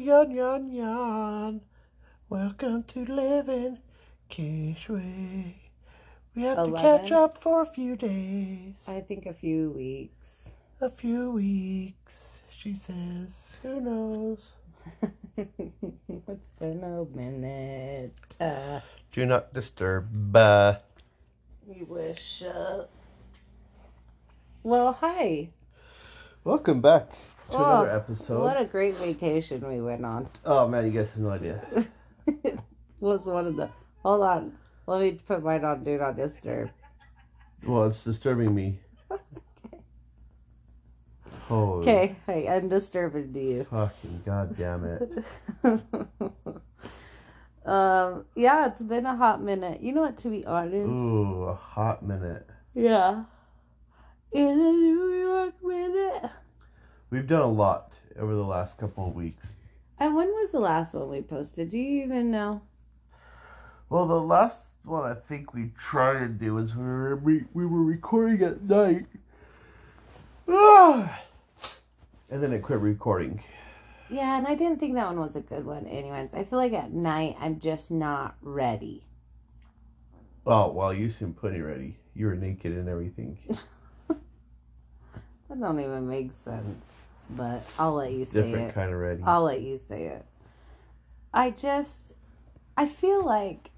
Yon Yon Yon. Welcome to living Kishwe. We have to catch up for a few days, I think a few weeks. a few weeks. She says, "Who knows?" it's been a minute. Uh, Do not disturb. Uh, we wish. Uh... Well, hi. welcome back to Oh, another episode. What a great vacation we went on. Oh man, you guys have no idea. it was one of the. Hold on. Let me put mine on Do Not Disturb. Well, it's disturbing me. Holy Okay, hey, I'm disturbing to you. fucking goddamn it! um, yeah, it's been a hot minute. You know what? To be honest, Ooh, a hot minute. yeah, in a New York minute. We've done a lot over the last couple of weeks. And when was the last one we posted? Do you even know? Well, the last one I think we tried to do was we were re- we were recording at night. Ah! And then it quit recording. Yeah, and I didn't think that one was a good one. Anyways, I feel like at night I'm just not ready. Oh, well, you seem plenty ready. You were naked and everything. That don't even make sense. But I'll let you say Different it. kind of ready. I'll let you say it. I just, I feel like,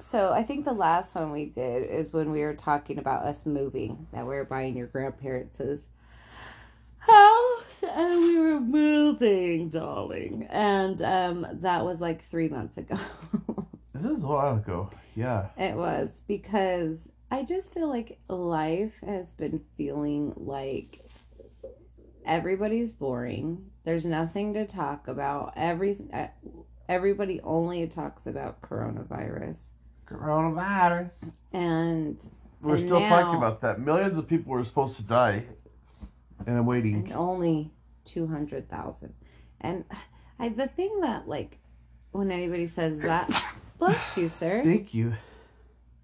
so I think the last one we did is when we were talking about us moving, that we were buying your grandparents' house, and we were moving, darling. And um, that was like three months ago. This was a while ago. Yeah. It was because I just feel like life has been feeling like everybody's boring. There's nothing to talk about. Every uh, everybody only talks about coronavirus, Coronavirus. and We're And still now- talking about that. Millions of people were supposed to die. And I'm waiting. and only two hundred thousand. And I, the thing that like when anybody says that, bless you, sir. Thank you.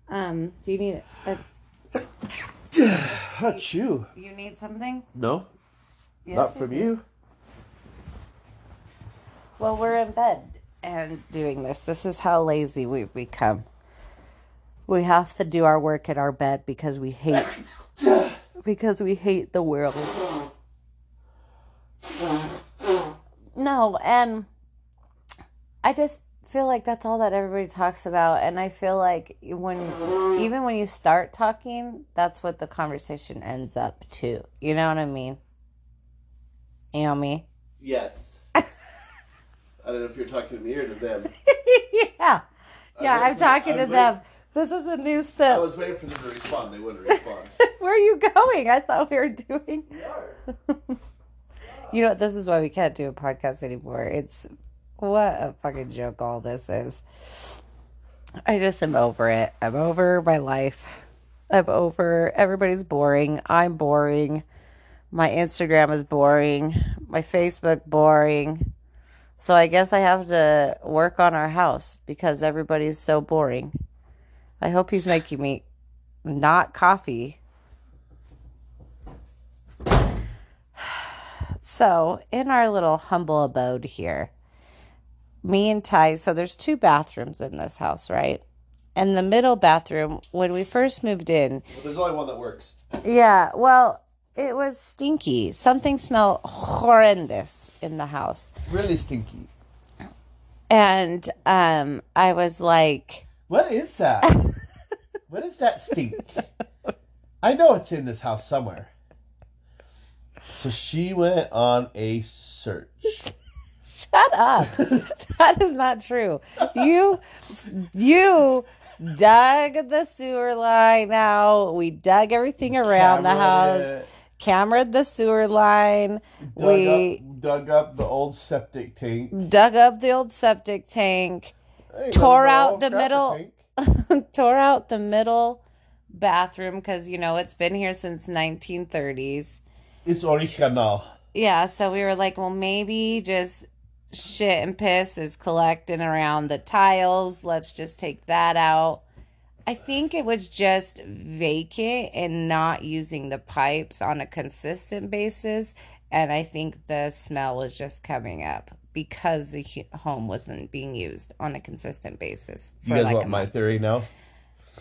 Um, do you need a, That's you. you need something? No, Yes, not from you. Well, we're in bed and doing this. This is how lazy we've become. We have to do our work in our bed because we hate because we hate the world. No, and I just feel like that's all that everybody talks about and I feel like when even when you start talking, that's what the conversation ends up to. You know what I mean? Me? Yes. I don't know if you're talking to me or to them. yeah. Yeah, I'm talking to them. This is a new set. I was waiting for them to respond. They wouldn't respond. Where are you going? I thought we were doing. you know what? This is why we can't do a podcast anymore. It's what a fucking joke all this is. I just am over it. I'm over my life. I'm over. Everybody's boring. I'm boring. My Instagram is boring. My Facebook boring. So I guess I have to work on our house because everybody's so boring. I hope he's making me not coffee. So, in our little humble abode here, me and Ty, so there's two bathrooms in this house, right? And the middle bathroom, when we first moved in, Well, there's only one that works. yeah, well, it was stinky. Something smelled horrendous in the house. Really stinky. And um I was like, What is that? what is that stink? I know it's in this house somewhere. So she went on a search. Shut up. that is not true. You you dug the sewer line out. We dug everything around the house. it, Cameraed the sewer line. Dug, we up, dug up the old septic tank. dug up the old septic tank. Tore out the middle- tore out the middle bathroom because you know it's been here since 1930s. It's original. Yeah, so we were like, well, maybe just shit and piss is collecting around the tiles. Let's just take that out. I think it was just vacant and not using the pipes on a consistent basis. And I think the smell was just coming up because the home wasn't being used on a consistent basis. You guys want a my month. theory now?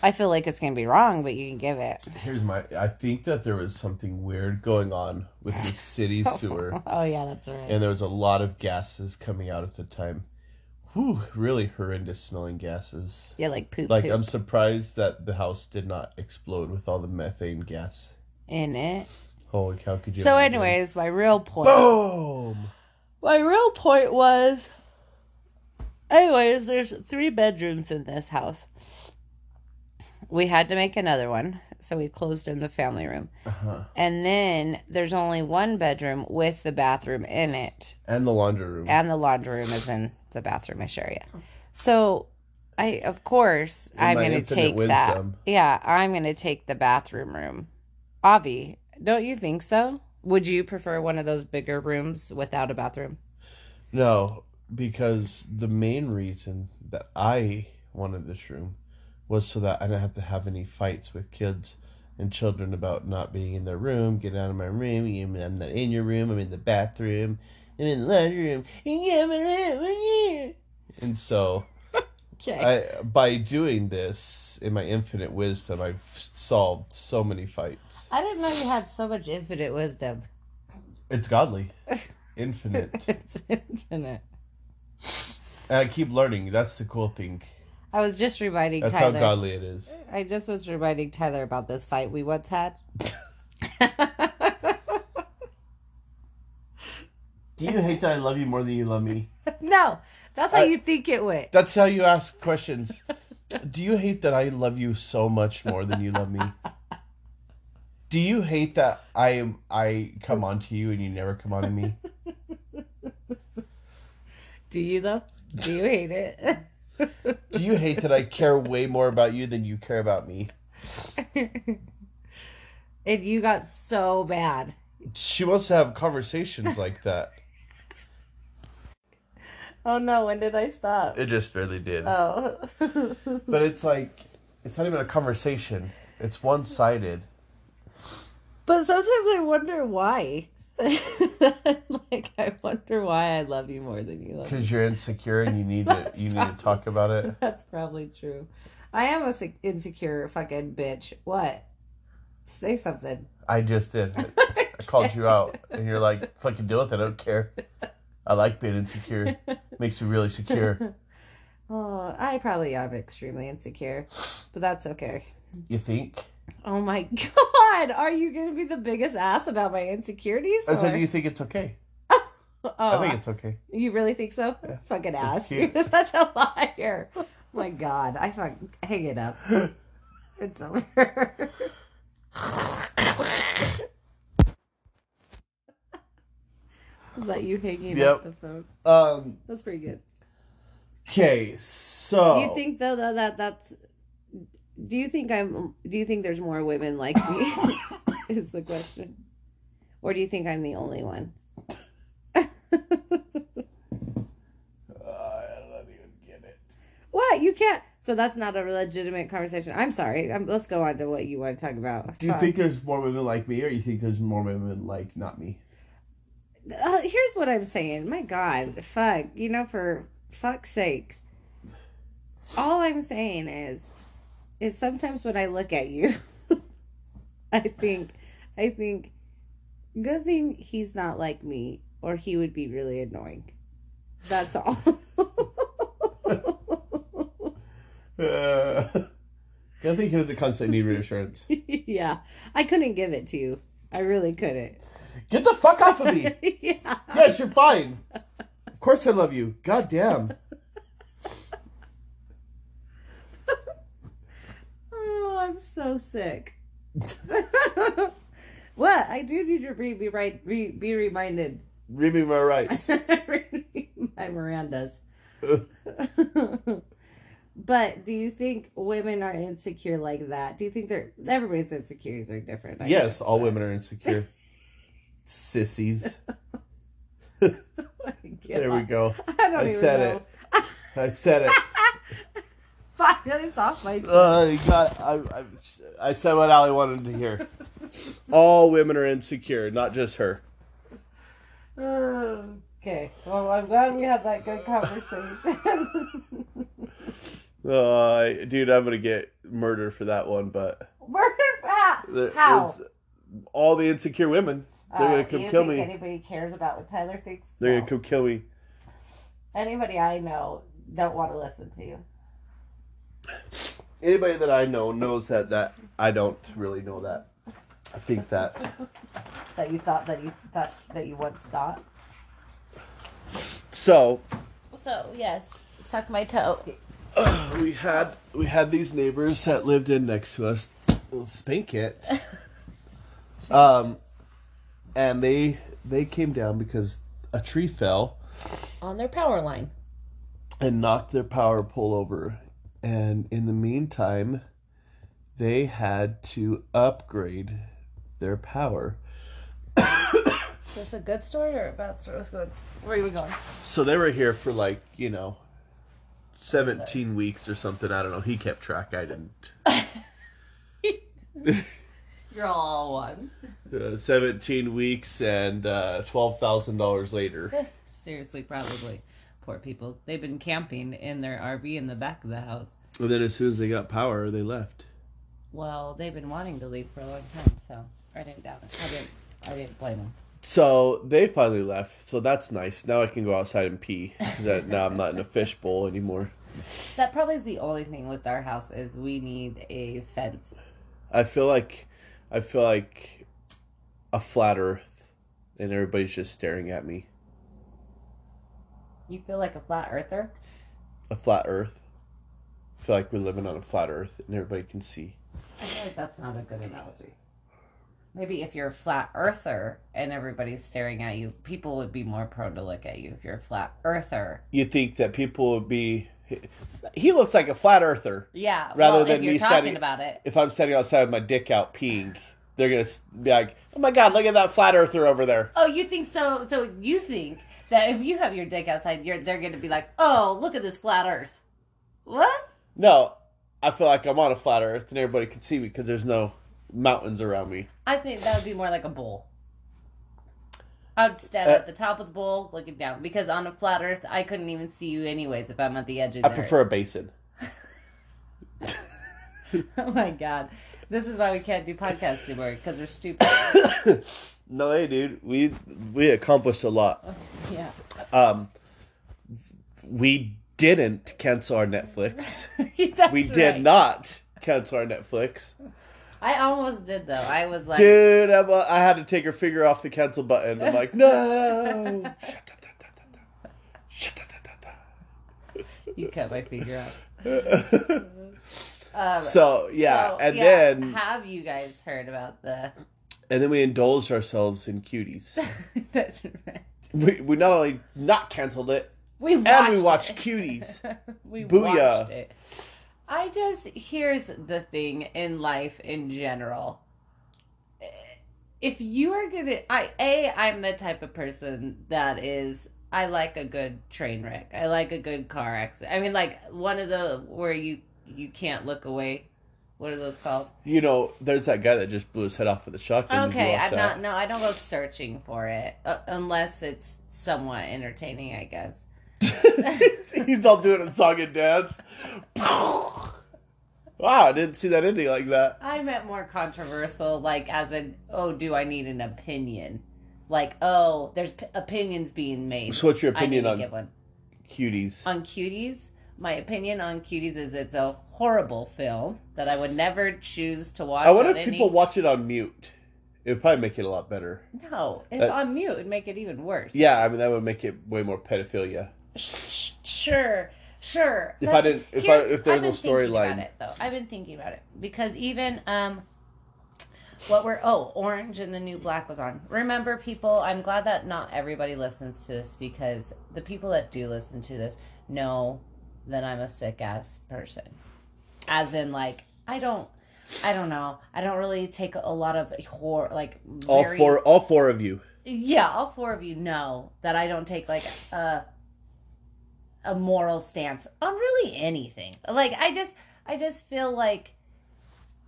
I feel like it's gonna be wrong, but you can give it. Here's my. I think that there was something weird going on with the city sewer, Oh yeah, that's right. and there was a lot of gases coming out at the time. Whew, really horrendous smelling gases. yeah, like poop, Like poop I'm surprised that the house did not explode with all the methane gas. in it. Holy cow! Could you? So, imagine? anyways, my real point. boom. My real point was. Anyways, there's three bedrooms in this house. We had to make another one, so we closed in the family room. Uh-huh. And then there's only one bedroom with the bathroom in it, And the laundry room. and the laundry room is in the bathroomish area. So, I of course In I'm my going to infinite take that. Yeah, I'm going to take the bathroom room. Avi, don't you think so? Would you prefer one of those bigger rooms without a bathroom? No, because the main reason that I wanted this room was so that I didn't have to have any fights with kids and children about not being in their room, get out of my room, I'm not in your room, I'm in the bathroom, I'm in the laundry room, yeah, my yeah. and so Okay. I by doing this in my infinite wisdom I've solved so many fights. I didn't know you had so much infinite wisdom. It's godly. Infinite. it's infinite. And I keep learning. That's the cool thing. I was just reminding That's Tyler. how godly it is. I just was reminding Tyler about this fight we once had. Do you hate that I love you more than you love me? no, that's how I- you think it went. That's how you ask questions. Do you hate that I love you so much more than you love me? Do you hate that I am I come on to you and you never come on to me? Do you though? Do you hate it? Do you hate that I care way more about you than you care about me? and you got so bad. She wants to have conversations like that. Oh no, when did I stop? It just barely did. Oh. But it's like it's not even a conversation. It's one sided. but sometimes I wonder why. like I wonder why I love you more than you love me. Because you're insecure and you need to you need to talk about it. That's probably true. I am a sec- insecure fucking bitch. What? Say something. I just did. I called you out, and you're like, "Fucking deal with it. I don't care. I like being insecure. Makes me really secure. Oh, I probably am extremely insecure, but that's okay. You think?" Oh my god, are you gonna be the biggest ass about my insecurities? I said, or- "Do you think it's okay?" oh, I think it's okay. you really think so? Fucking ass. You're such a liar. Oh my god, I fuck hang it up. It's over. Is that you hanging Yep. up the phone? Um. That's pretty good. Okay. So. Do you think though that, that that's do you think I'm do you think there's more women like me is the question. Or do you think I'm the only one? Uh, I don't even get it. What? You can't so that's not a legitimate conversation. I'm sorry. i let's go on to what you want to talk about. Do you think there's more women like me, or you think there's more women like not me? Uh, here's what I'm saying. My God, fuck. You know, for fuck's sakes. All I'm saying is, is sometimes when I look at you, I think, I think, good thing he's not like me, or he would be really annoying. That's all. Uh, I think he doesn't constantly need reassurance. yeah, I couldn't give it to you. I really couldn't. Get the fuck off of me. yeah. Yes, you're fine. Of course I love you. God damn. Oh, I'm so sick. what? I do need to be, be right re, be reminded. Read me my rights. My Miranda's. but do you think women are insecure like that? Do you think they're everybody's insecurities are different? I yes, guess, all but- women are insecure. Sissies. There we go. I I said know. it. I said it. Finally, it's off my. Uh, I, I, I said what Allie wanted to hear. All women are insecure, not just her. Okay. Well, I'm glad we had that good conversation. Uh, dude, I'm gonna get murdered for that one, but Murder? How? there- How? all the insecure women. They're Uh, gonna come you kill think me. Anybody cares about what Tyler thinks? They're No. gonna come kill me. Anybody I know don't want to listen to you. Anybody that I know knows that that I don't really know that. I think that That you thought that you thought that you once thought. so. So yes, suck my toe. we had we had these neighbors that lived in next to us. Well, Spank it. Um, and they they came down because a tree fell On their power line. and knocked their power pole over. And in the meantime, they had to upgrade their power. Is this a good story or a bad story? Let's go. Where are we going? So they were here for like you know, seventeen weeks or something. I don't know. He kept track. I didn't. You're all one. Uh, seventeen weeks and uh, twelve thousand dollars later. Seriously, probably. Poor people. They've been camping in their RV in the back of the house. And then as soon as they got power, they left. Well, they've been wanting to leave for a long time, so I didn't doubt it. I didn't. I didn't blame them. So they finally left. So that's nice. Now I can go outside and pee. that- now I'm not in a fishbowl anymore. That probably is the only thing with our house is we need a fence. I feel like, I feel like a flat Earth, and everybody's just staring at me. You feel like a flat earther? A flat Earth. I feel like we're living on a flat Earth, and everybody can see. I feel like that's not a good analogy. Maybe if you're a flat earther and everybody's staring at you, people would be more prone to look at you. If you're a flat earther, You think that people would be? He looks like a flat Earther. yeah. Rather well, than me standing- about it, If I'm standing outside with my dick out peeing, they're gonna be like, "Oh my god, look at that flat Earther over there." oh, you think so? So you think that if you have your dick outside, you're they're going to be like, oh, look at this flat Earth. What? No, I feel like I'm on a flat Earth, and everybody can see me because there's no mountains around me. I think that would be more like a bowl. I would stand Uh, at the top of the bowl looking down because on a flat Earth, I couldn't even see you anyways if I'm at the edge of I the prefer a basin. Oh my god. This is why we can't do podcasts anymore because we're stupid. No, hey, dude, we we accomplished a lot. yeah. Um, we didn't cancel our Netflix. We did right. not cancel our Netflix. I almost did though. I was like, Dude, I'm, uh, I had to take her finger off the cancel button. I'm like, no. You cut my finger off. Um, so yeah, so, and yeah, then have you guys heard about the? and then we indulged ourselves in cuties. That's right. we we not only not canceled it, We watched and we watched it. cuties. we Booyah. watched it. I just here's the thing in life in general. If you are gonna, I a I'm the type of person that is I like a good train wreck. I like a good car accident. I mean, like one of the where you you can't look away. What are those called? You know, there's that guy that just blew his head off with a shotgun. Okay, I'm not. No, I don't go searching for it uh, unless it's somewhat entertaining. I guess. He's all doing a song and dance. wow, I didn't see that ending like that. I meant more controversial, like as in, oh, do I need an opinion? Like, oh, there's p- opinions being made. So what's your opinion on cuties? On Cuties, my opinion on Cuties is it's a horrible film that I would never choose to watch. I wonder on if any... people watch it on mute. It would probably make it a lot better. No, if Uh, on mute, it'd make it even worse. Yeah, I mean that would make it way more pedophilia. Sh- Sure, sure. If I didn't- if I- if there I've been no thinking about storyline. it though. I've been thinking about it because even um, what we're oh, Orange and the New Black was on. Remember, people. I'm glad that not everybody listens to this because the people that do listen to this know that I'm a sick ass person. As in, like, I don't. I don't know. I don't really take a lot of horror, like All very- four, all four of you. yeah, all four of you know that I don't take like a a moral stance on really anything. Like I just I just feel like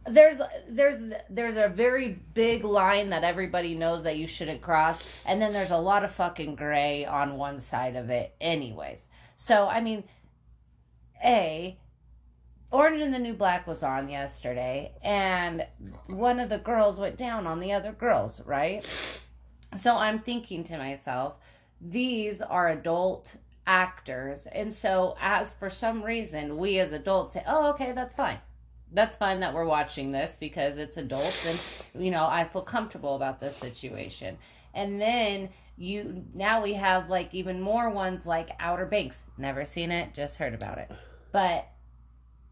there's there's there's a very big line that everybody knows that you shouldn't cross and then there's a lot of fucking gray on one side of it anyways so i mean a orange and the new black was on yesterday and one of the girls went down on the other girls right so i'm thinking to myself these are adult actors. And so as for some reason we as adults say oh okay that's fine. That's fine that we're watching this because it's adults and you know i feel comfortable about this situation. And then you now we have like even more ones like outer banks. Never seen it just heard about it. But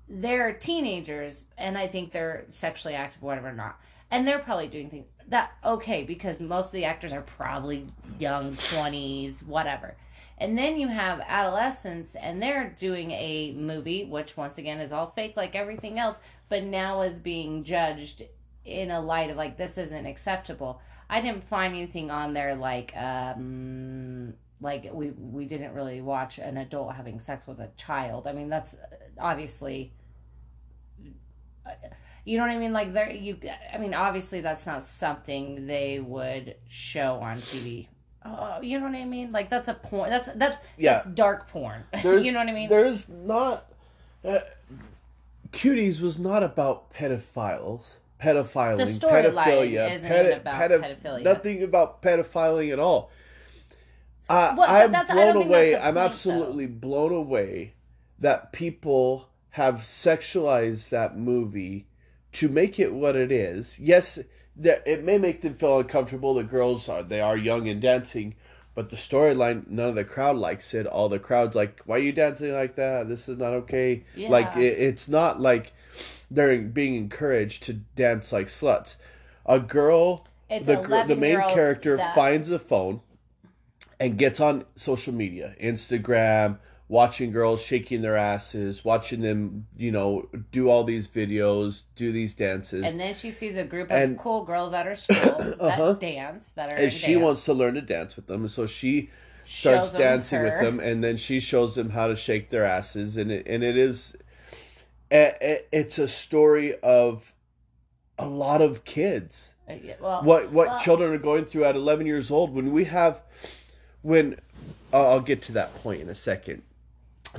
they're teenagers and i think they're sexually active whatever or not. And they're probably doing things that okay because most of the actors are probably young 20s whatever and then you have adolescents, and they're doing a movie, which once again is all fake like everything else, but now is being judged in a light of like, this isn't acceptable. I didn't find anything on there like, um, like we we didn't really watch an adult having sex with a child. I mean, that's obviously you know what I mean? Like there you I mean, obviously that's not something they would show on TV oh, you know what I mean? Like that's a porn. That's that's yeah. that's dark porn. you know what I mean? There's not. Uh, Cuties was not about pedophiles, pedophiling, the pedophilia, isn't pedi- about pedoph- pedophilia. Nothing about pedophiling at all. Uh, well, I'm blown away. I'm point, absolutely though. blown away that people have sexualized that movie to make it what it is. Yes, it may make them feel uncomfortable. The girls are they are young and dancing, but the storyline, none of the crowd likes it. All the crowd's like, "Why are you dancing like that? This is not okay." Yeah. Like it, it's not like they're being encouraged to dance like sluts. A girl, it's the the main character that... finds a phone and gets on social media, Instagram, watching girls shaking their asses, watching them, you know, do all these videos, do these dances. And then she sees a group of and, cool girls at her school uh-huh. that dance, that are And she dance. wants to learn to dance with them. And so she starts dancing with them and then she shows them how to shake their asses and it, and it is it's a story of a lot of kids. Uh, well, what what well, children are going through at 11 years old when we have when I'll get to that point in a second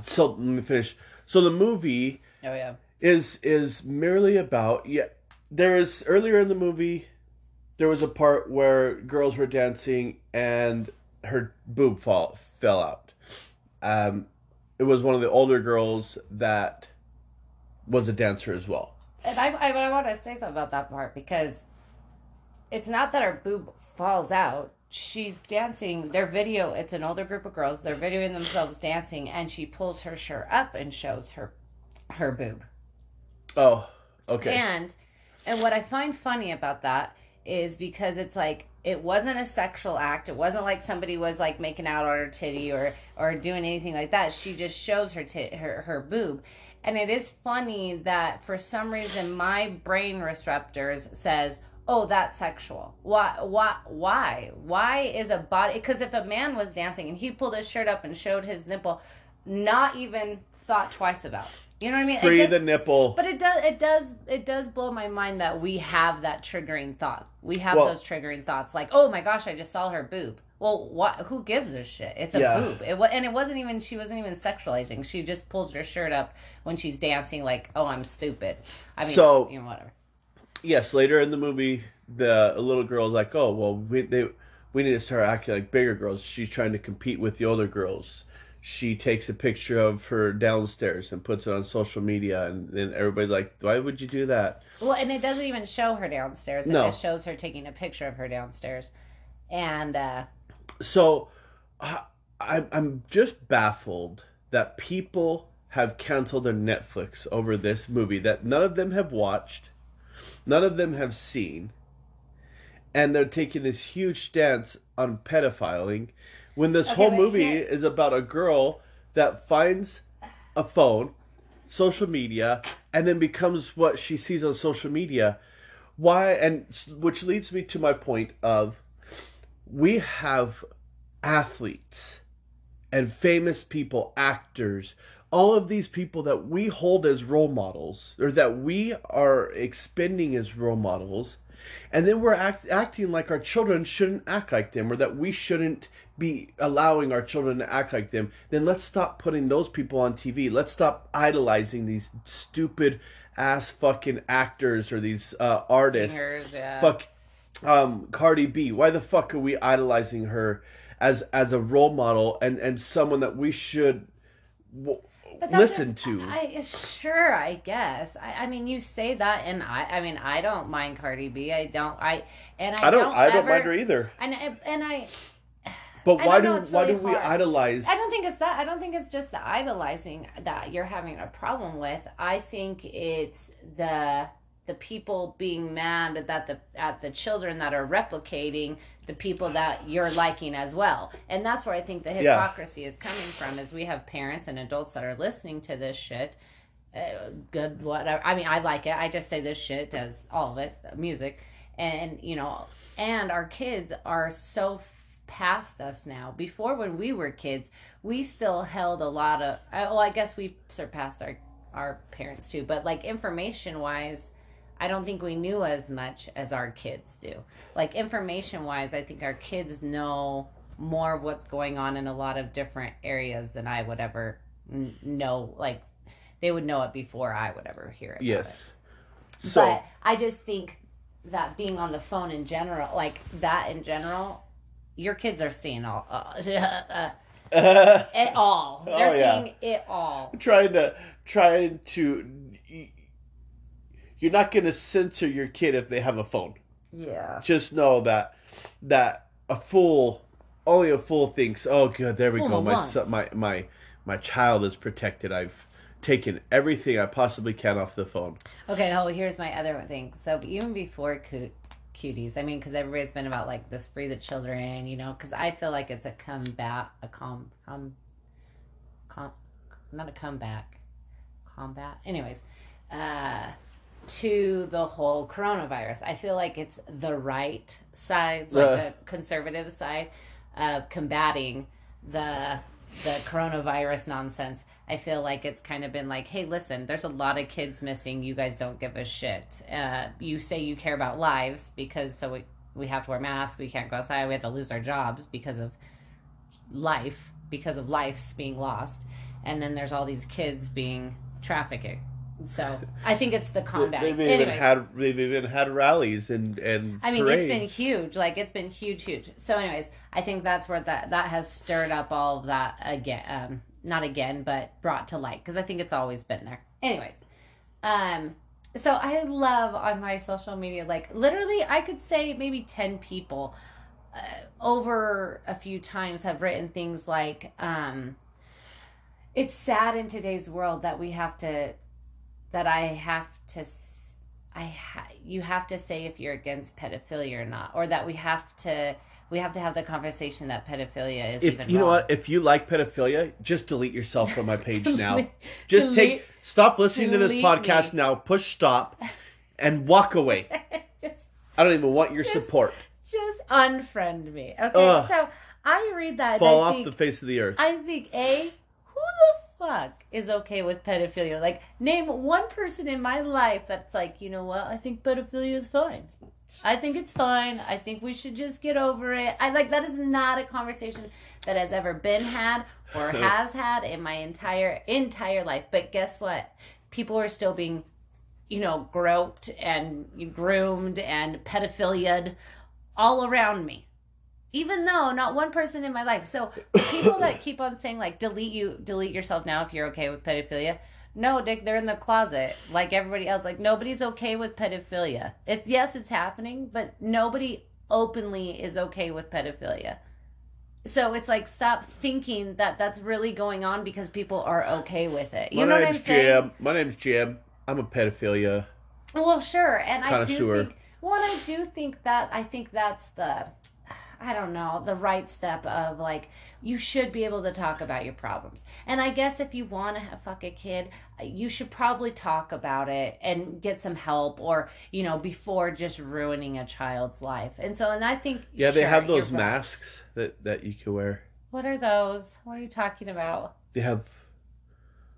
so let me finish. So the movie oh yeah is is merely about yeah there is earlier in the movie there was a part where girls were dancing and her boob fall fell out. Um, it was one of the older girls that was a dancer as well. And I, I, I want to say something about that part because it's not that her boob falls out she's dancing their video it's an older group of girls they're videoing themselves dancing and she pulls her shirt up and shows her her boob. Oh okay. And and what i find funny about that is because it's like it wasn't a sexual act it wasn't like somebody was like making out on her titty or or doing anything like that she just shows her tit her her boob. And it is funny that for some reason my brain receptors says oh that's sexual why why why why is a body because if a man was dancing and he pulled his shirt up and showed his nipple not even thought twice about you know what i mean free does, the nipple but it does it does it does blow my mind that we have that triggering thought we have well, those triggering thoughts like oh my gosh i just saw her boob well, what? Who gives a shit? It's a yeah. boob. It and it wasn't even. She wasn't even sexualizing. She just pulls her shirt up when she's dancing, like, "Oh, I'm stupid." I mean, so you know, whatever yes, later in the movie, the little girl's like, "Oh, well, we they we need to start acting like bigger girls." She's trying to compete with the older girls. She takes a picture of her downstairs and puts it on social media, and then everybody's like, "Why would you do that?" Well, and it doesn't even show her downstairs. It no. just shows her taking a picture of her downstairs, and uh... so I, I'm just baffled that people have canceled their Netflix over this movie that none of them have watched none of them have seen, and they're taking this huge stance on pedophiling when this okay, whole movie here... is about a girl that finds a phone, social media, and then becomes what she sees on social media. Why? And which leads me to my point of we have athletes and famous people, actors, all of these people that we hold as role models or that we are expending as role models and then we're act, acting like our children shouldn't act like them or that we shouldn't be allowing our children to act like them then let's stop putting those people on tv let's stop idolizing these stupid ass fucking actors or these uh, artists. Singers, yeah. fuck um cardi b. Why the fuck are we idolizing her as as a role model and and someone that we should w- But that's listen a- to I sure, I guess. I, I mean, you say that, and I, I mean, I don't mind Cardi B. I don't. I and I, i don't i don't ever, mind her either And I- and I, but I why don't know, do it's why really do we hard. idolize I don't think it's that. I don't think it's just the idolizing that you're having a problem with. I think it's the the people being mad that the at the children that are replicating the people that you're liking as well. And that's where I think the Yeah. hypocrisy is coming from is we have parents and adults that are listening to this shit. Uh, good whatever. I mean, I like it. I just say this shit as all of it, music. And you know, and our kids are so f- past us now. Before when we were kids, we still held a lot of uh, well, I guess we surpassed our our parents too, but like information wise, I don't think we knew as much as our kids do. Like information wise, I think our kids know more of what's going on in a lot of different areas than I would ever know. Like they would know it before I would ever hear it. yes so but I just think that being on the phone in general, like that in general, your kids are seeing all uh, uh, it all. They're Oh, yeah. seeing it all. trying to trying to you're not going to censor your kid if they have a phone Yeah. just know that that a fool only a fool thinks oh good there we Fool go my son, my my my child is protected i've taken everything i possibly can off the phone Okay. Oh, here's my other thing. So even before cu- cuties, I mean, because everybody's been about like this free the children, you know, because I feel like it's a combat, a com, com, com, not a comeback, combat. Anyways, uh, to the whole coronavirus, I feel like it's the right sides, like Uh. the conservative side, of combating the the coronavirus nonsense. I feel like it's kind of been like, hey, listen, there's a lot of kids missing. You guys don't give a shit. Uh, you say you care about lives because so we, we have to wear masks. We can't go outside. We have to lose our jobs because of life, because of lives being lost. And then there's all these kids being trafficked. So I think it's the combat. they've even Anyways. had they've even had rallies and and I mean, it's been huge. Like it's been huge, huge. So, anyways, I think that's where that that has stirred up all of that again. Um, not again, but brought to light because I think it's always been there. Anyways, um, so I love on my social media, like literally, I could say maybe ten people uh, over a few times have written things like, um, "It's sad in today's world that we have to, that I have to." I ha- you have to say if you're against pedophilia or not, or that we have to we have to have the conversation that pedophilia is if you know what if you like pedophilia just delete yourself from my page now just delete- take stop listening to this podcast me. now push stop and walk away just i don't even want your Just- support just unfriend me. Okay, Ugh. so I read that. fall I off think, the face of the earth I think a who the fuck is okay with pedophilia? Like name one person in my life that's like, you know what? I think pedophilia is fine. I think it's fine. I think we should just get over it. I like that is not a conversation that has ever been had or has had in my entire entire life. But guess what? People are still being you know, groped and groomed and pedophiliaed all around me. Even though not one person in my life. So people that keep on saying like delete you delete yourself now if you're okay with pedophilia. No, Dick, they're in the closet like everybody else. Like nobody's okay with pedophilia. It's yes, it's happening, but nobody openly is okay with pedophilia. So it's like stop thinking that that's really going on because people are okay with it. You my know what I'm saying? jim my name's jim i'm a pedophilia Well, sure, and I do think. Well, I do think that I think that's the, I don't know, the right step of like you should be able to talk about your problems. And I guess if you want to fuck a kid, you should probably talk about it and get some help, or you know, before just ruining a child's life. And so, and I think yeah they have those right. masks that that you can wear What are those? What are you talking about? they have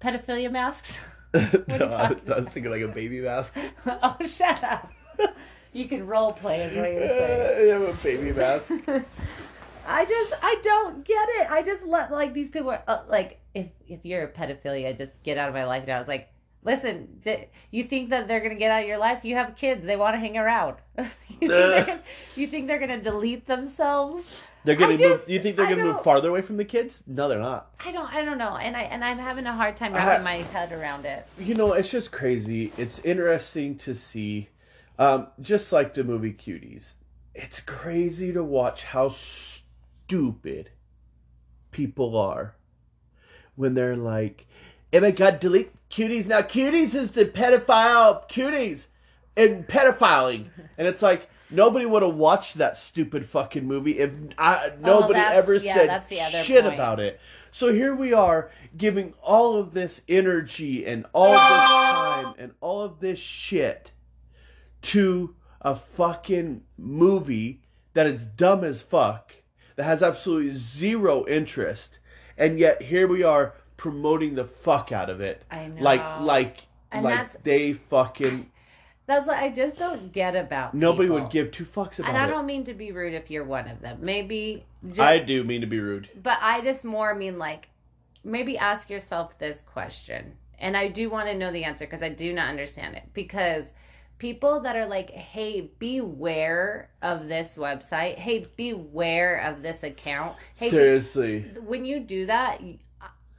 pedophilia masks. no, I, I was thinking like a baby mask. oh, shut up. You can role play, is what you're saying. you have a baby mask. I just I don't get it. I just let like these people are uh, like if if you're a pedophilia, just get out of my life now. It's like listen, d- you think that they're gonna get out of your life? You have kids; they want to hang around. you, think they're gonna, you think they're gonna delete themselves? They're gonna I move. just- Do you think they're I gonna move don't- farther away from the kids? No, they're not. I don't I don't know, and I and I'm having a hard time I- wrapping my head around it. You know, it's just crazy. It's interesting to see, um, just like the movie Cuties. It's crazy to watch how stupid people are when they're like, "Oh my god, delete Cuties now." Cuties is the pedophile Cuties and pedophiling, and it's like. Nobody would have watched that stupid fucking movie if I, nobody that's- ever yeah, said shit point. about it. So here we are giving all of this energy and all of this time and all of this shit to a fucking movie that is dumb as fuck, that has absolutely zero interest, and yet here we are promoting the fuck out of it. I know. Like like And like that's- they fucking That's what I just don't get about. nobody people. would give two fucks about it. And I don't mean to be rude if you're one of them. Maybe just I do mean to be rude. But I just more mean like maybe ask yourself this question. And I do want to know the answer because I do not understand it. Because people that are like, hey, beware of this website. Hey, beware of this account. Hey, be- Seriously. when you do that,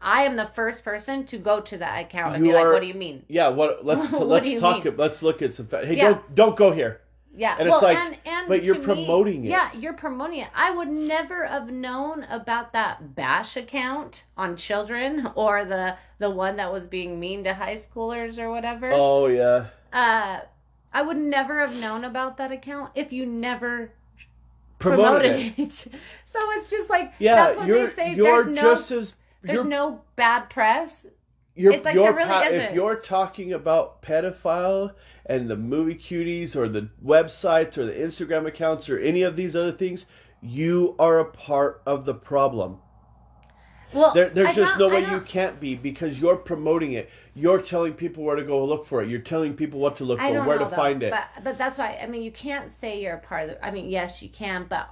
I am the first person to go to that account and You be like, what do you mean? Yeah, what let's What let's talk mean? let's look at some fa- Hey, Yeah. don't don't go here. Yeah, And well, it's like, and, and but you're to me- promoting it. Yeah, you're promoting it. I would never have known about that bash account on children or the the one that was being mean to high schoolers or whatever. Oh yeah. Uh, I would never have known about that account if you never Promoted promoted it. it. so it's just like Yeah, that's what you're they say. There's no just as there's no bad press. you're, it's like there really pa- if isn't. you're talking about pedophile and the movie cuties or the websites or the Instagram accounts or any of these other things, you are a part of the problem. Well, There, there's I just no way you can't be because you're promoting it. You're telling people where to go look for it. You're telling people what to look for, where know, to though, find it. But but that's why I mean you can't say you're a part of the I mean yes you can but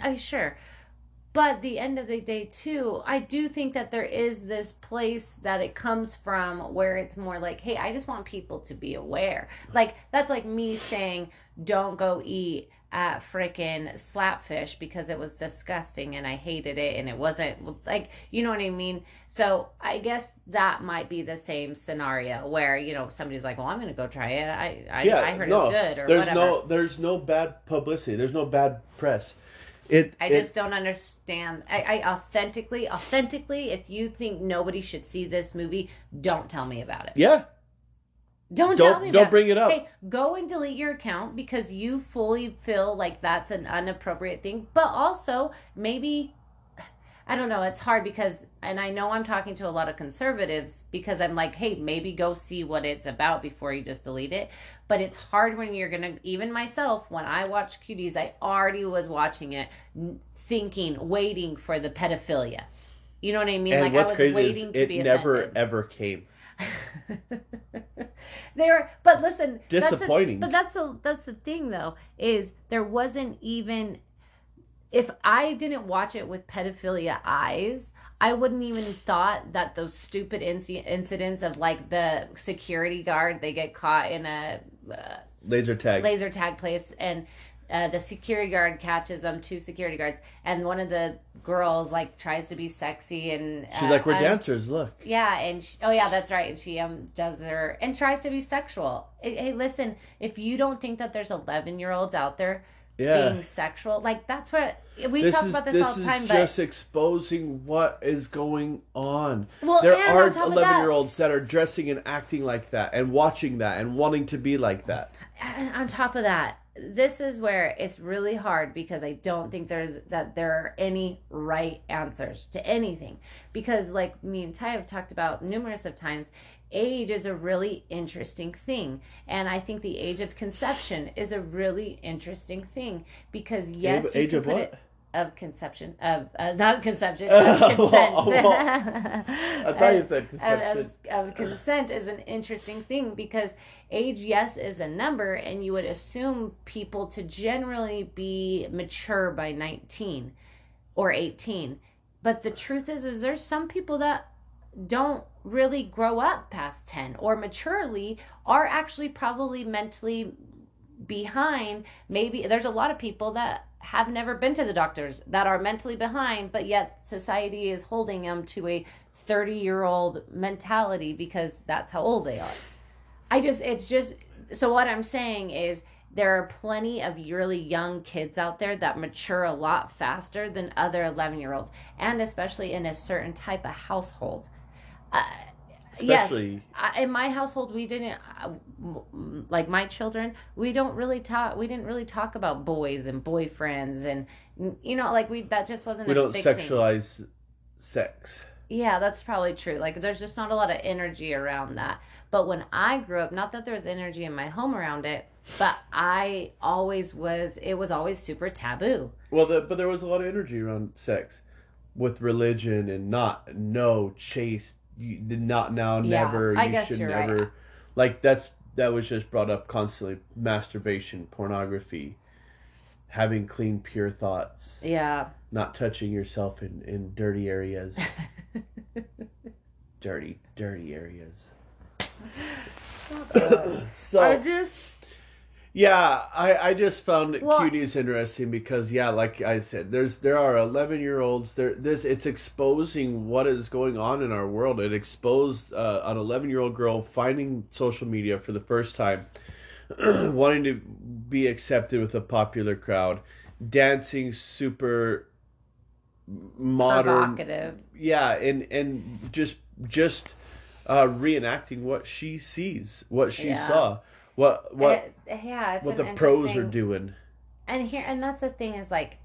I sure. But the end of the day too, I do think that there is this place that it comes from where it's more like, hey, I just want people to be aware. Like that's like me saying don't go eat at frickin' slapfish because it was disgusting and I hated it and it wasn't like you know what I mean. So I guess that might be the same scenario where you know somebody's like, well, I'm gonna go try it. I I, yeah, I heard no, it was good or there's whatever. no there's no bad publicity. There's no bad press. It I it- just don't understand. I, I authentically, authentically, if you think nobody should see this movie, don't tell me about it. yeah. Don't, Don't- tell me. That. Don't about bring it up. Hey, go and delete your account because you fully feel like that's an inappropriate thing. But also, maybe I don't know. It's hard because, and I know I'm talking to a lot of conservatives because I'm like, hey, maybe go see what it's about before you just delete it. But it's hard when you're gonna. Even myself, when I watched Cuties, I already was watching it, thinking, waiting for the pedophilia. You know what I mean? And like what's I was crazy waiting is to it be never offended. ever came. they were but listen that's the- Disappointing. but that's the that's the thing though is there wasn't even if i didn't watch it with pedophilia eyes i wouldn't even thought that those stupid inci- incidents of like the security guard they get caught in a uh, Laser tag. laser tag place and uh, the security guard catches them two security guards and one of the girls like tries to be sexy and She's uh, like, we're I'm- dancers. Look. yeah, and she, oh yeah, that's right. And she um does her and tries to be sexual. Hey, hey, listen, if you don't think that there's 11 year olds out there Yeah. being sexual, like that's what we this talk is about this, this all the is time. just exposing what is going on. Well, there are 11 year olds that are dressing and acting like that and watching that and wanting to be like that. and on top of that, this is where it's really hard because I don't think there's that there are any right answers to anything because like me and Ty have talked about numerous of times. Age is a really interesting thing, and I think the age of conception is a really interesting thing because yes, age age of what? it of conception of uh, not conception of consent. I thought you said Of- conception. Of, of consent is an interesting thing because age, yes, is a number, and you would assume people to generally be mature by nineteen or eighteen. But the truth is, is there's some people that don't really grow up past 10 or maturely are actually probably mentally behind maybe there's a lot of people that have never been to the doctors that are mentally behind but yet society is holding them to a 30 year old mentality because that's how old they are. I just it's just so what i'm saying is there are plenty of really young kids out there that mature a lot faster than other 11 year olds and especially in a certain type of household. Uh, Especially- yes I, in my household we didn't uh, like my children we don't really talk we didn't really talk about boys and boyfriends and you know like we that just wasn't we a don't big thing. sexualize sex. Yeah, that's probably true. Like, there's just not a lot of energy around that. But when I grew up, not that there was energy in my home around it, but I always was, it was always super taboo. Well, the, but there was a lot of energy around sex, with religion and not no chase. You did not now Yeah, never. I you should you're right. never. Like that's that was just brought up constantly. Masturbation, pornography, having clean, pure thoughts, Yeah. not touching yourself in in dirty areas. dirty, dirty areas. so I just, Yeah, I, I just found Well- cuties interesting because yeah, like I said, there's there are eleven year olds there. This it's exposing what is going on in our world. It exposed uh, an eleven year old girl finding social media for the first time, wanting to be accepted with a popular crowd, dancing super modern provocative. yeah and and just just uh reenacting what she sees what she Yeah. saw what what It- yeah, it's what the pros are doing And here, and that's the thing is like,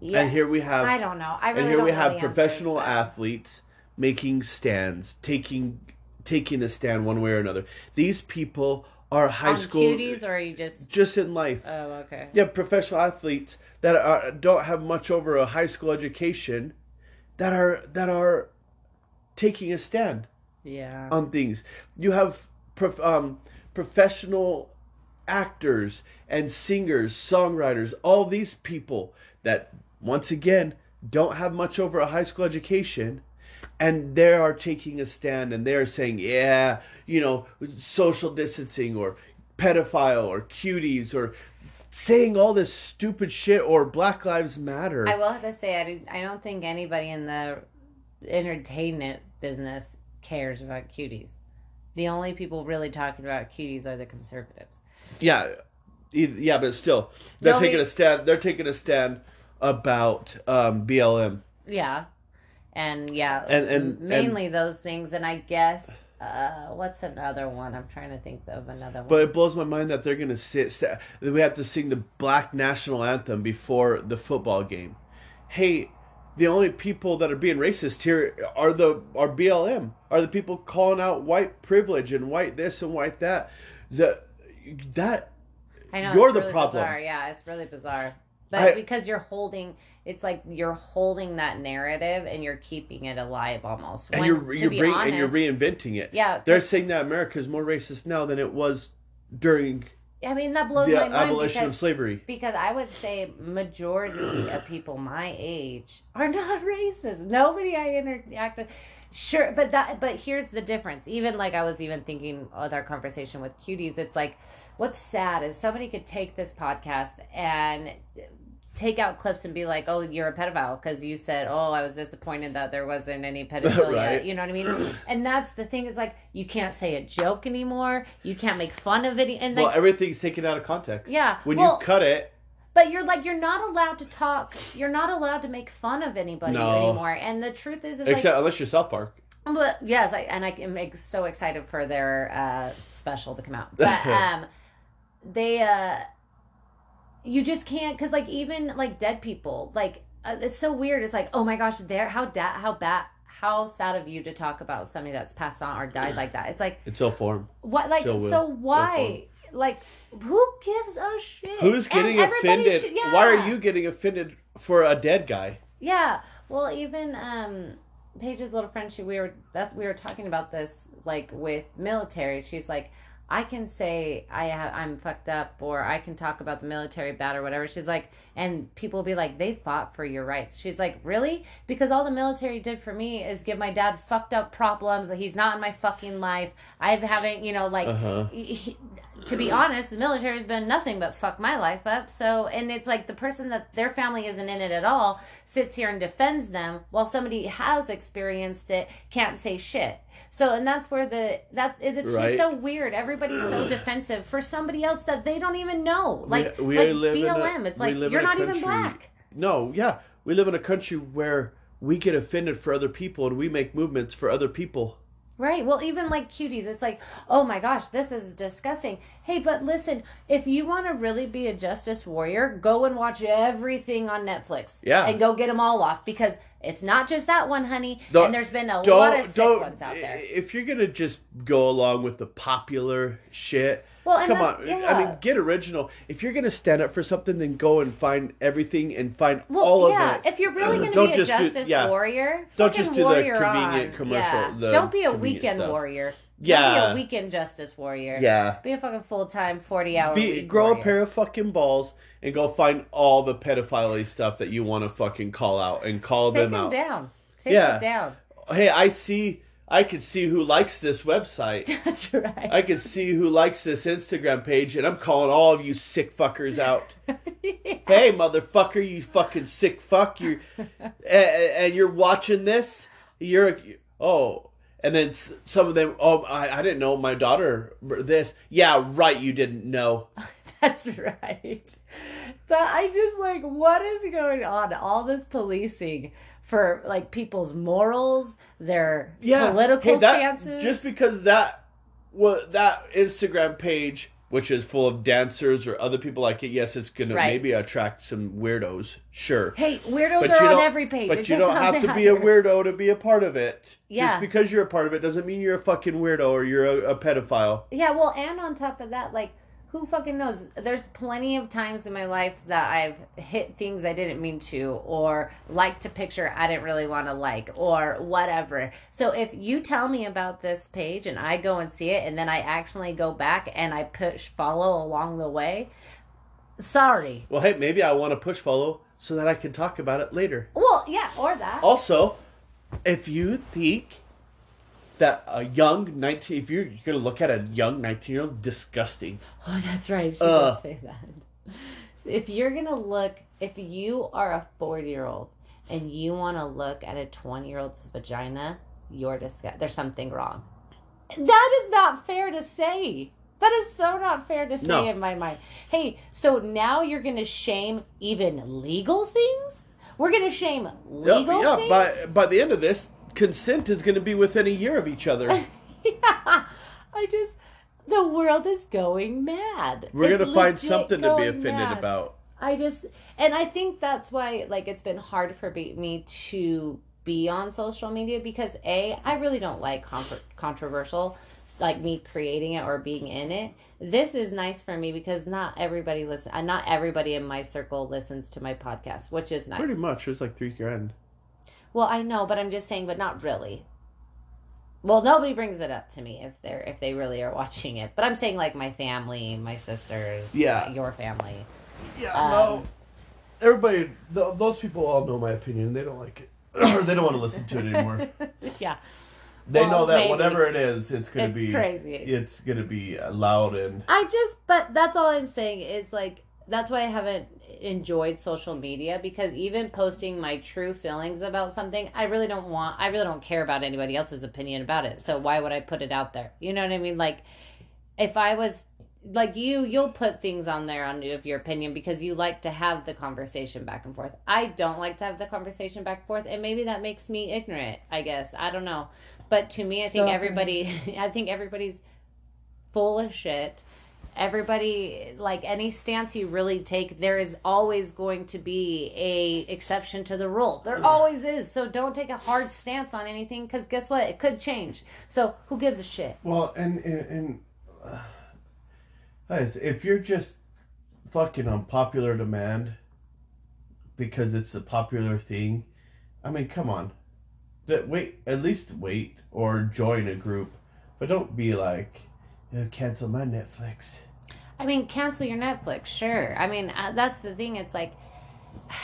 yeah, and here we have I don't know. I really and here we have the answers, professional athletes making stands taking taking a stand one way or another these people are high school cuties, or are you just? just in life Oh, okay. have professional athletes that are don't have much over a high school education that are that are taking a stand Yeah. on things. You have prof- um, professional actors and singers, songwriters, all these people that, once again, don't have much over a high school education. And they are taking a stand and they're saying, yeah, you know, social distancing or pedophile or cuties or saying all this stupid shit or Black Lives Matter. I will have to say, I, do, I don't think anybody in the entertainment business cares about cuties. The only people really talking about cuties are the conservatives. Yeah, yeah, but still, they're Nobody- taking a stand. They're taking a stand about um, BLM. Yeah. And yeah, And- and- mainly those things. And I guess, uh, what's another one? I'm trying to think of another one. But it blows my mind that they're gonna sit. St- we have to sing the black national anthem before the football game. Hey, the only people that are being racist here are the are BLM. Are the people calling out white privilege and white this and white that. The that I know You're the really problem. Bizarre. Yeah, it's really bizarre. But I- because you're holding, it's like you're holding that narrative and you're keeping it alive almost. and When, you're to you're be bring, honest, and you're reinventing it. Yeah, they're saying that America is more racist now than it was during I mean that blows the my mind abolition because of slavery. because I would say majority of people my age are not racist. Nobody I interact with. Sure, but that but here's the difference. Even like I was even thinking with our conversation with cuties, it's like what's sad is somebody could take this podcast and take out clips and be like, "Oh, you're a pedophile because you said, "Oh, I was disappointed that there wasn't any pedophilia." Right. You know what I mean? And that's the thing is like you can't say a joke anymore. You can't make fun of it and like well, everything's taken out of context. Yeah, When well- you cut it, but you're like you're not allowed to talk. You're not allowed to make fun of anybody No. anymore. And the truth is, is except like, unless you're South Park. but yes, I, and I am so excited for their uh, special to come out. But um, they uh, you just can't because like even like dead people, like uh, it's so weird. It's like oh my gosh, they're how da- how bad. How sad of you to talk about somebody that's passed on or died like that. It's like It's ill form. what, like Will. so why, like who gives a shit? Who's getting everybody offended? should- yeah. Why are you getting offended for a dead guy. Yeah. Well, even um Paige's little friend, she we were that we were talking about this like with military. She's like, I can say I ha- I'm fucked up, or I can talk about the military bad or whatever. She's like, and people will be like, they fought for your rights. She's like, really? Because all the military did for me is give my dad fucked up problems. He's not in my fucking life. I haven't, you know, like. Uh-huh. he- to be honest, the military has been nothing but fuck my life up. So, and it's like the person that their family isn't in it at all sits here and defends them while somebody has experienced it can't say shit. So, and that's where the that it's Right. just so weird. Everybody's so defensive for somebody else that they don't even know. Like, we, we like live in a- BLM, it's like you're not even black. No, yeah, we live in a country where we get offended for other people and we make movements for other people. Right. Well, even like cuties, it's like, oh my gosh, this is disgusting. Hey, but listen, if you want to really be a justice warrior, go and watch everything on Netflix. Yeah. And go get them all off because it's not just that one, honey. Don't- and there's been a lot of sick ones out there. if you're gonna just go along with the popular shit Well, come that- on yeah. i mean get original if you're gonna stand up for something then go and find everything and find Well, all yeah. of it If you're really going to be a just do- justice yeah. warrior, Don't just do the convenient on. commercial- the Don't be a weekend stuff. warrior. Yeah. Don't be a weekend justice warrior. yeah Be a fucking full time forty hour. be week grow warrior. a pair of fucking balls and go find all the pedophile stuff that you want to fucking call out and call them. Take them them out down. Take Yeah. down. hey i see i can see who likes this website That's right. I can see who likes this Instagram page, and I'm calling all of you sick fuckers out. Hey, motherfucker, you fucking sick fuck! You and, and you're watching this. You're oh, and then some of them. Oh, I, I didn't know my daughter this. Yeah, right. You didn't know. That's right. That I just like what is going on? All this policing for like people's morals, their Yeah, political hey, that, stances. Just because that well, that Instagram page, which is full of dancers or other people like it, yes, it's gonna Right. maybe attract some weirdos. Sure. hey, weirdos But are on every page. But It you don't have to be a weirdo to be a part of it. Yeah. Just because you're a part of it doesn't mean you're a fucking weirdo or you're a, a pedophile. Yeah, well, and on top of that, like, who fucking knows? There's plenty of times in my life that I've hit things I didn't mean to, or liked a picture I didn't really want to like, or whatever. So if you tell me about this page and I go and see it, and then I actually go back and I push follow along the way, sorry. Well, hey, maybe I want to push follow so that I can talk about it later. Well, yeah, or that. Also, if you think that a young 19 if you're, you're gonna look at a young 19 year old disgusting Oh, that's right. She Uh. did say that. If you're gonna look, if you are a 40 year old and you want to look at a 20 year old's vagina, you're disgust. There's something wrong. That is not fair to say. That is so not fair to say No. in my mind. Hey, so now you're gonna shame even legal things? We're gonna shame yeah, legal yeah things? by by the end of this consent is gonna be within a year of each other yeah. I just the world is going mad. we're It's gonna find something to be offended mad. about I just, and I think that's why, like, it's been hard for me to be on social media because a, I really don't like contro- controversial, like me creating it or being in it. This is nice for me because not everybody listen, uh, not everybody in my circle listens to my podcast, which is nice. pretty much there's like three grand Well, I know, but I'm just saying, but not really. Well, nobody brings it up to me if they're if they really are watching it. But I'm saying like my family, my sisters, Yeah. your family. yeah Um, no everybody th- those people all know my opinion they don't like it they don't want to listen to it anymore yeah. they Well, know that maybe. whatever it is it's gonna It's be crazy. it's gonna be loud and I just, but that's all I'm saying is like, that's why I haven't enjoyed social media because even posting my true feelings about something, I really don't want, I really don't care about anybody else's opinion about it. So why would I put it out there? You know what I mean? Like, if I was like you, you'll put things on there on of your opinion because you like to have the conversation back and forth. I don't like to have the conversation back and forth, and maybe that makes me ignorant. I guess I don't know, but to me, I think everybody, I think everybody's full of shit. Everybody, like any stance you really take, there is always going to be a exception to the rule. There always is. So don't take a hard stance on anything because guess what? It could change. So who gives a shit? Well, and and, and uh, guys, if you're just fucking on popular demand, because it's a popular thing. I mean, come on. That wait, at least wait or join a group, but don't be like, "Yeah, cancel my Netflix. I mean, cancel your Netflix, sure. I mean, uh, that's the thing. It's like,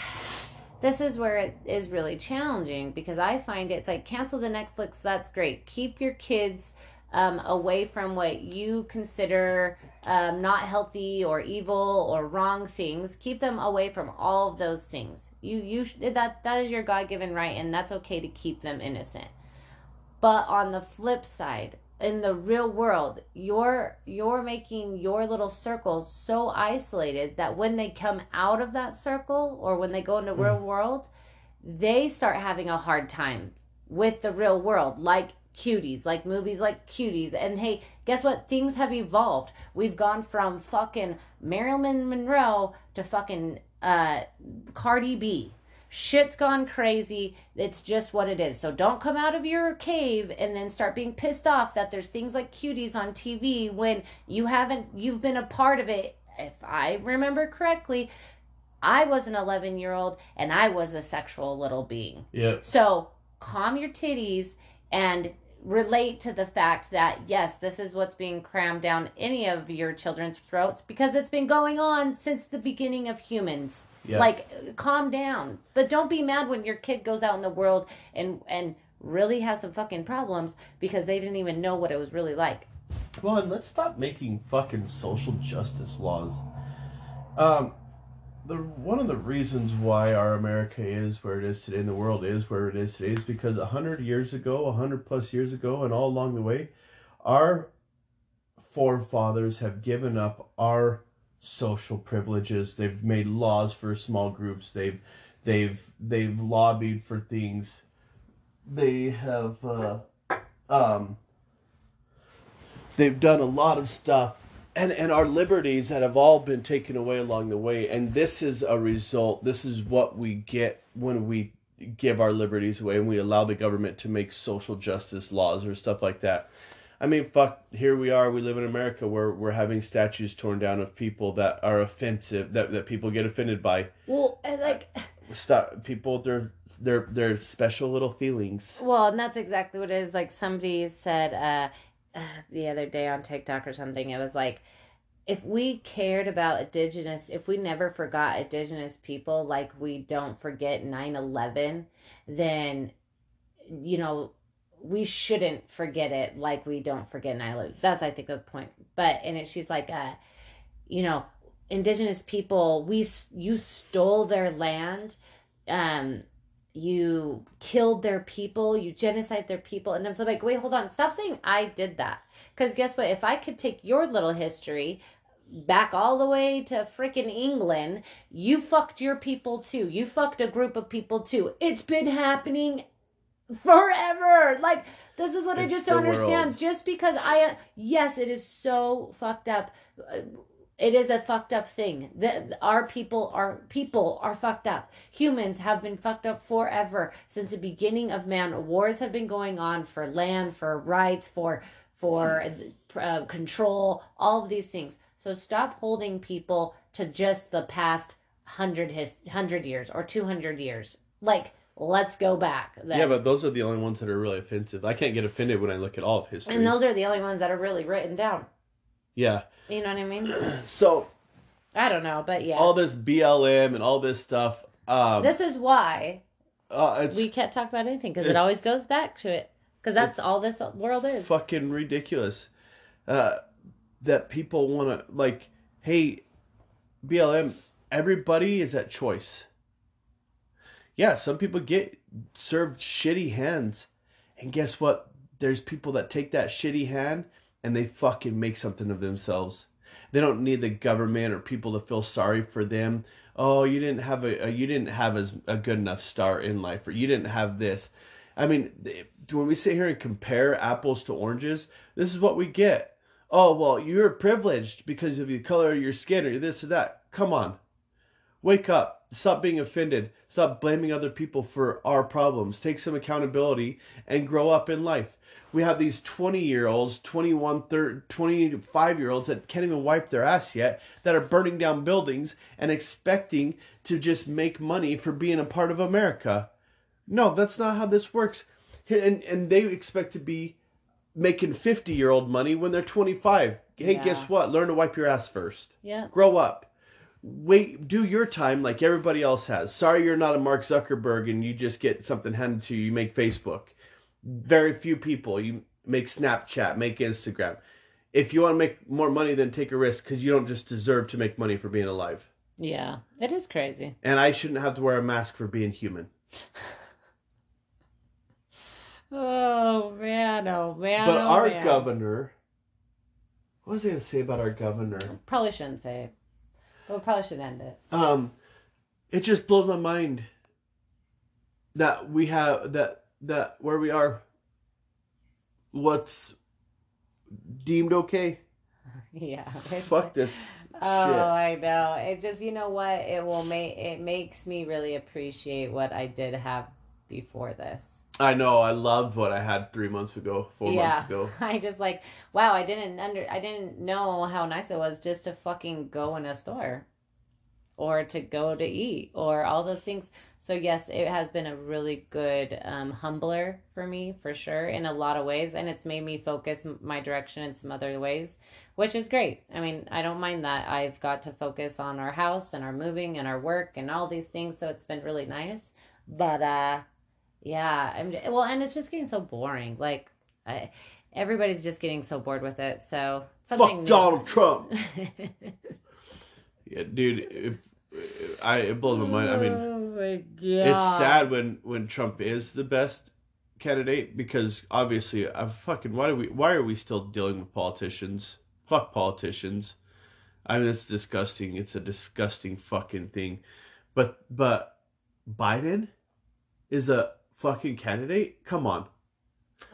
this is where it is really challenging because I find it's like, cancel the Netflix, that's great. Keep your kids um, away from what you consider um, not healthy or evil or wrong things. Keep them away from all of those things. You, you, that, that is your God given right, and that's okay to keep them innocent. But on the flip side, in the real world, you're you're making your little circles so isolated that when they come out of that circle or when they go into real world, they start having a hard time with the real world, like cuties, like movies like cuties. And hey, guess what? Things have evolved. We've gone from fucking Marilyn Monroe to fucking uh Cardi B shit's gone crazy. It's just what it is. So don't come out of your cave and then start being pissed off that there's things like cuties on TV when you haven't you've been a part of it. If I remember correctly, I was an 11 year old and I was a sexual little being. Yep. So calm your titties and relate to the fact that yes, this is what's being crammed down any of your children's throats because it's been going on since the beginning of humans. Yeah. Like calm down. But don't be mad when your kid goes out in the world and and really has some fucking problems because they didn't even know what it was really like. Well, and let's stop making fucking social justice laws. Um, the one of the reasons why our America is where it is today and the world is where it is today is because a hundred years ago, a hundred plus years ago, and all along the way, our forefathers have given up our social privileges. They've made laws for small groups. They've they've they've lobbied for things. They have uh, um, they've done a lot of stuff and and our liberties that have all been taken away along the way and this is a result this is what we get when we give our liberties away and we allow the government to make social justice laws or stuff like that i mean fuck here we are we live in america where we're having statues torn down of people that are offensive that, that people get offended by Well, and like stop people their their their special little feelings Well, and that's exactly what it is. Like somebody said uh, uh, the other day on TikTok or something. It was like, if we cared about indigenous, if we never forgot indigenous people, like we don't forget 9 11, then, you know, we shouldn't forget it like we don't forget 9 11. That's, I think, the point. But, and it, she's like, uh, you know, indigenous people, we, you stole their land. Um, you killed their people, you genocide their people. And I was like, wait, hold on, stop saying I did that. Because guess what? If I could take your little history back all the way to freaking England, you fucked your people too. You fucked a group of people too. It's been happening forever. Like, this is what I just don't understand. world. Just because I, yes, it is so fucked up. It is a fucked up thing. The, our people are people are fucked up. Humans have been fucked up forever since the beginning of man. Wars have been going on for land, for rights, for for uh, control, all of these things. So stop holding people to just the past hundred his hundred years or two hundred years. Like, let's go back. Then. yeah but those are the only ones that are really offensive i can't get offended when i look at all of history and those are the only ones that are really written down. yeah You know what I mean? so I don't know, but yeah. all this BLM and all this stuff. Um, This is why uh, it's we can't talk about anything because it it- always goes back to it because that's all this world is. fucking ridiculous. Uh, that people want to like, hey, BLM. Everybody is at choice. Yeah, some people get served shitty hands, and guess what? There's people that take that shitty hand and they fucking make something of themselves. They don't need the government or people to feel sorry for them. Oh, you didn't have a, you didn't have a good enough start in life, or you didn't have this. I mean, when we sit here and compare apples to oranges, this is what we get. Oh well, you're privileged because of the color of your skin or this or that. Come on, Wake up. Stop being offended. Stop blaming other people for our problems. Take some accountability and grow up in life. We have these 20 year olds, 21, 30, 25 year olds that can't even wipe their ass yet, that are burning down buildings and expecting to just make money for being a part of America. No, that's not how this works. And, and they expect to be making 50 year old money when they're 25. Hey, Yeah. guess what? Learn to wipe your ass first. Yeah. Grow up. Wait, do your time like everybody else has. Sorry you're not a Mark Zuckerberg and you just get something handed to you. You make Facebook. Very few people. You make Snapchat, make Instagram. If you want to make more money, then take a risk because you don't just deserve to make money for being alive. Yeah. It is crazy. And I shouldn't have to wear a mask for being human. Oh man, oh man. But oh, our man. governor, what was I going to say about our governor? Probably shouldn't say it. Well, probably should end it. um it just blows my mind that we have that that where we are what's deemed okay Yeah. fuck this Oh, shit I know. It just you know what? It will make it makes me really appreciate what I did have before this. I know i loved what i had three months ago four months ago I just like, wow, I didn't under I didn't know how nice it was just to fucking go in a store or to go to eat or all those things. So yes, it has been a really good um, humbler for me for sure in a lot of ways, and it's made me focus my direction in some other ways, which is great. I mean, I don't mind that. I've got to focus on our house and our moving and our work and all these things, so it's been really nice. But uh, yeah, I'm well, and it's just getting so boring. Like, I, everybody's just getting so bored with it. So fuck new. donald trump yeah dude if i it blows my mind i mean oh my god, it's sad when when Trump is the best candidate because obviously I'm fucking why do we why are we still dealing with politicians? Fuck politicians. I mean it's disgusting. It's a disgusting fucking thing. But but Biden is a fucking candidate? Come on.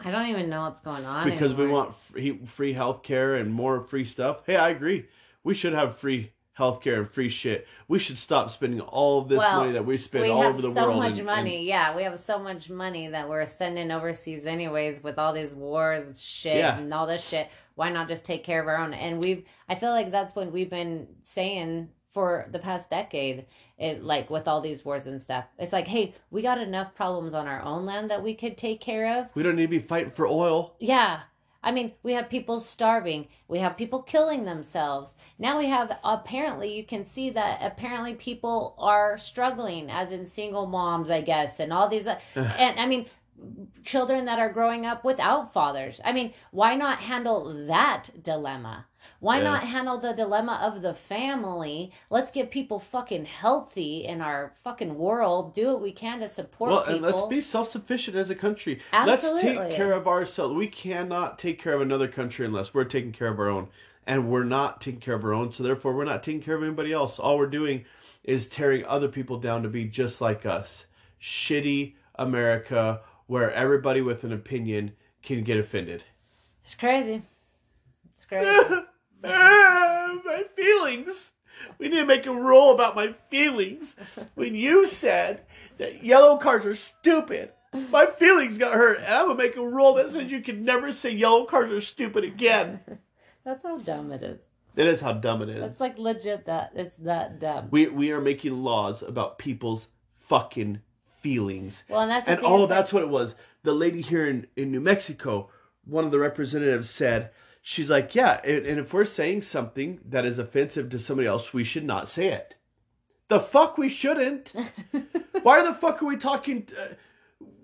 I don't even know what's going on Because we want free free healthcare and more free stuff. Hey, I agree. We should have free healthcare and free shit. We should stop spending all this Well, money that we spend we all over the so world. much and- and- money. yeah, we have so much money that we're sending overseas anyways with all these wars, shit, Yeah. and all this shit. Why not just take care of our own? And we've, I feel like that's what we've been saying for the past decade. It like with all these wars and stuff. It's like, hey, we got enough problems on our own land that we could take care of. we don't need to be fighting for oil. Yeah. I mean, we have people starving. We have people killing themselves. Now we have apparently you can see that apparently people are struggling as in single moms, I guess, and all these and I mean children that are growing up without fathers. I mean, why not handle that dilemma? Why Yeah. not handle the dilemma of the family? Let's get people fucking healthy in our fucking world. Do what we can to support Well, people. and let's be self sufficient as a country. Absolutely. Let's take care of ourselves. We cannot take care of another country unless we're taking care of our own. And we're not taking care of our own, so therefore we're not taking care of anybody else. All we're doing is tearing other people down to be just like us. Shitty America where everybody with an opinion can get offended. It's crazy. It's crazy. Ah, my feelings. We need to make a rule about my feelings. When you said that yellow cards are stupid, my feelings got hurt, and I'm gonna make a rule that says you can never say yellow cards are stupid again. That's how dumb it is. That is how dumb it is. It's like legit that it's that dumb. we we are making laws about people's fucking feelings. Well, and that's and oh, that's what it was. The lady here in, in New Mexico, one of the representatives said, she's like, yeah, and, and if we're saying something that is offensive to somebody else, we should not say it. The fuck we shouldn't. why the fuck are we talking? Uh,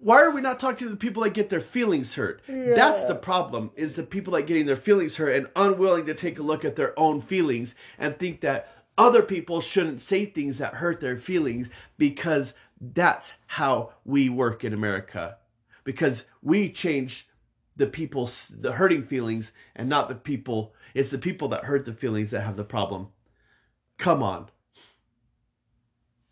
why are we not talking to the people that get their feelings hurt? That's the problem. Is the people that getting their feelings hurt and unwilling to take a look at their own feelings and think that other people shouldn't say things that hurt their feelings because that's how we work in America. Because we change the people's the hurting feelings and not the people. It's the people that hurt the feelings that have the problem. Come on.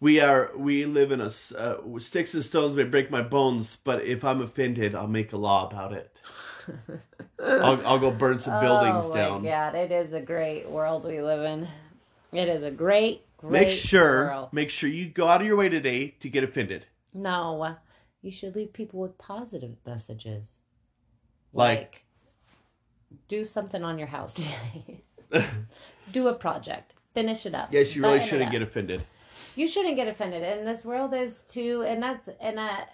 We are we live in a uh, sticks and stones may break my bones, but if I'm offended, I'll make a law about it. I'll, I'll go burn some buildings oh down. god, it is a great world we live in. It is a great, make sure girl. make sure you go out of your way today to get offended. No, you should leave people with positive messages. Like- do something on your house today. do a project. Finish it up. Yes, you really Button shouldn't get offended. You shouldn't get offended, and this world is too. And that's and uh,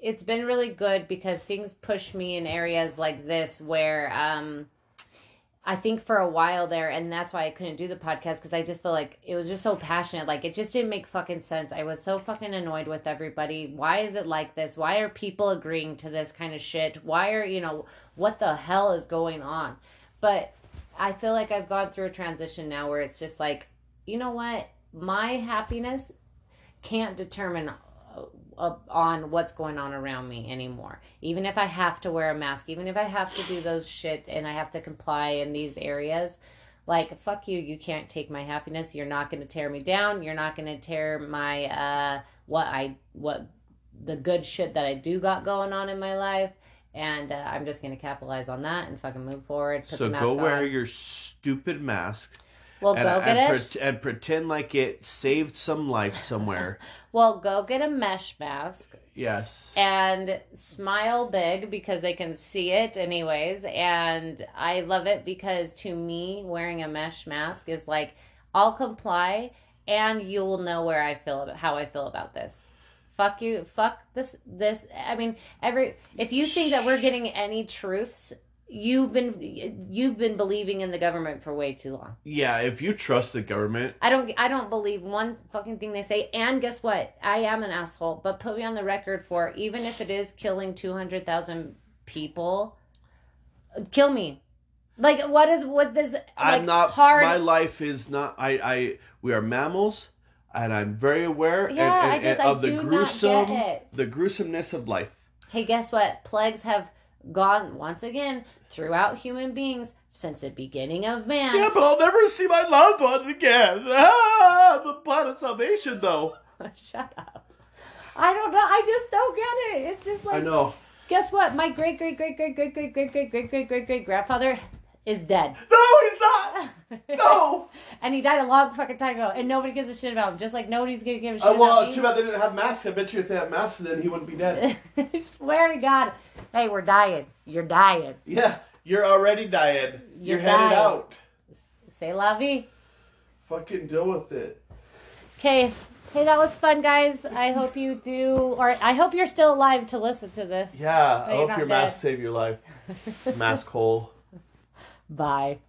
it's been really good because things push me in areas like this where um, I think for a while there, and that's why I couldn't do the podcast because I just feel like it was just so passionate. Like it just didn't make fucking sense. I was so fucking annoyed with everybody. Why is it like this? Why are people agreeing to this kind of shit? Why are you know what the hell is going on? But I feel like I've gone through a transition now where it's just like, you know what? My happiness can't determine on what's going on around me anymore. Even if I have to wear a mask, even if I have to do those shit and I have to comply in these areas, like fuck you, you can't take my happiness. You're not going to tear me down. You're not going to tear my uh what I what the good shit that I do got going on in my life. And uh, I'm just gonna capitalize on that and fucking move forward. Put So the mask go wear your stupid mask well, and, go get and, it. pre- and pretend like it saved some life somewhere. well, go get a mesh mask. yes. and smile big because they can see it anyways and i love it because to me wearing a mesh mask is like i'll comply and you will know where i feel about how i feel about this fuck you fuck this this i mean every if you think that we're getting any truths you've been you've been believing in the government for way too long Yeah, if you trust the government, I don't I don't believe one fucking thing they say. And guess what? I am an asshole, but put me on the record for even if it is killing 200,000 people, kill me. Like what is what this like I'm not hard my life is not I I we are mammals and I'm very aware Yeah, and, I just- and I of the do not gruesome get it. the gruesomeness of life. Hey, guess what? Plagues have gone once again throughout human beings since the beginning of man. Yeah, but I'll never see my loved ones again. Ah, the plan of salvation though. Shut up. I don't know. I just don't get it. It's just like I know. guess what? My great great great great great great great great great great great great grandfather is dead. No, he's not. No. and he died a long fucking time ago, and nobody gives a shit about him. Just like nobody's gonna give a shit Uh, well, about too bad they didn't have masks. I bet you if they had masks, then he wouldn't be dead. I swear to God, hey, we're dying. You're dying. yeah, you're already dying. You're, You're headed dying. out. Say la vie. Fucking deal with it. Okay. Hey, that was fun, guys. I hope you do, or I hope you're still alive to listen to this. Yeah, I hope your dead. mask saved your life. mask hole. Bye.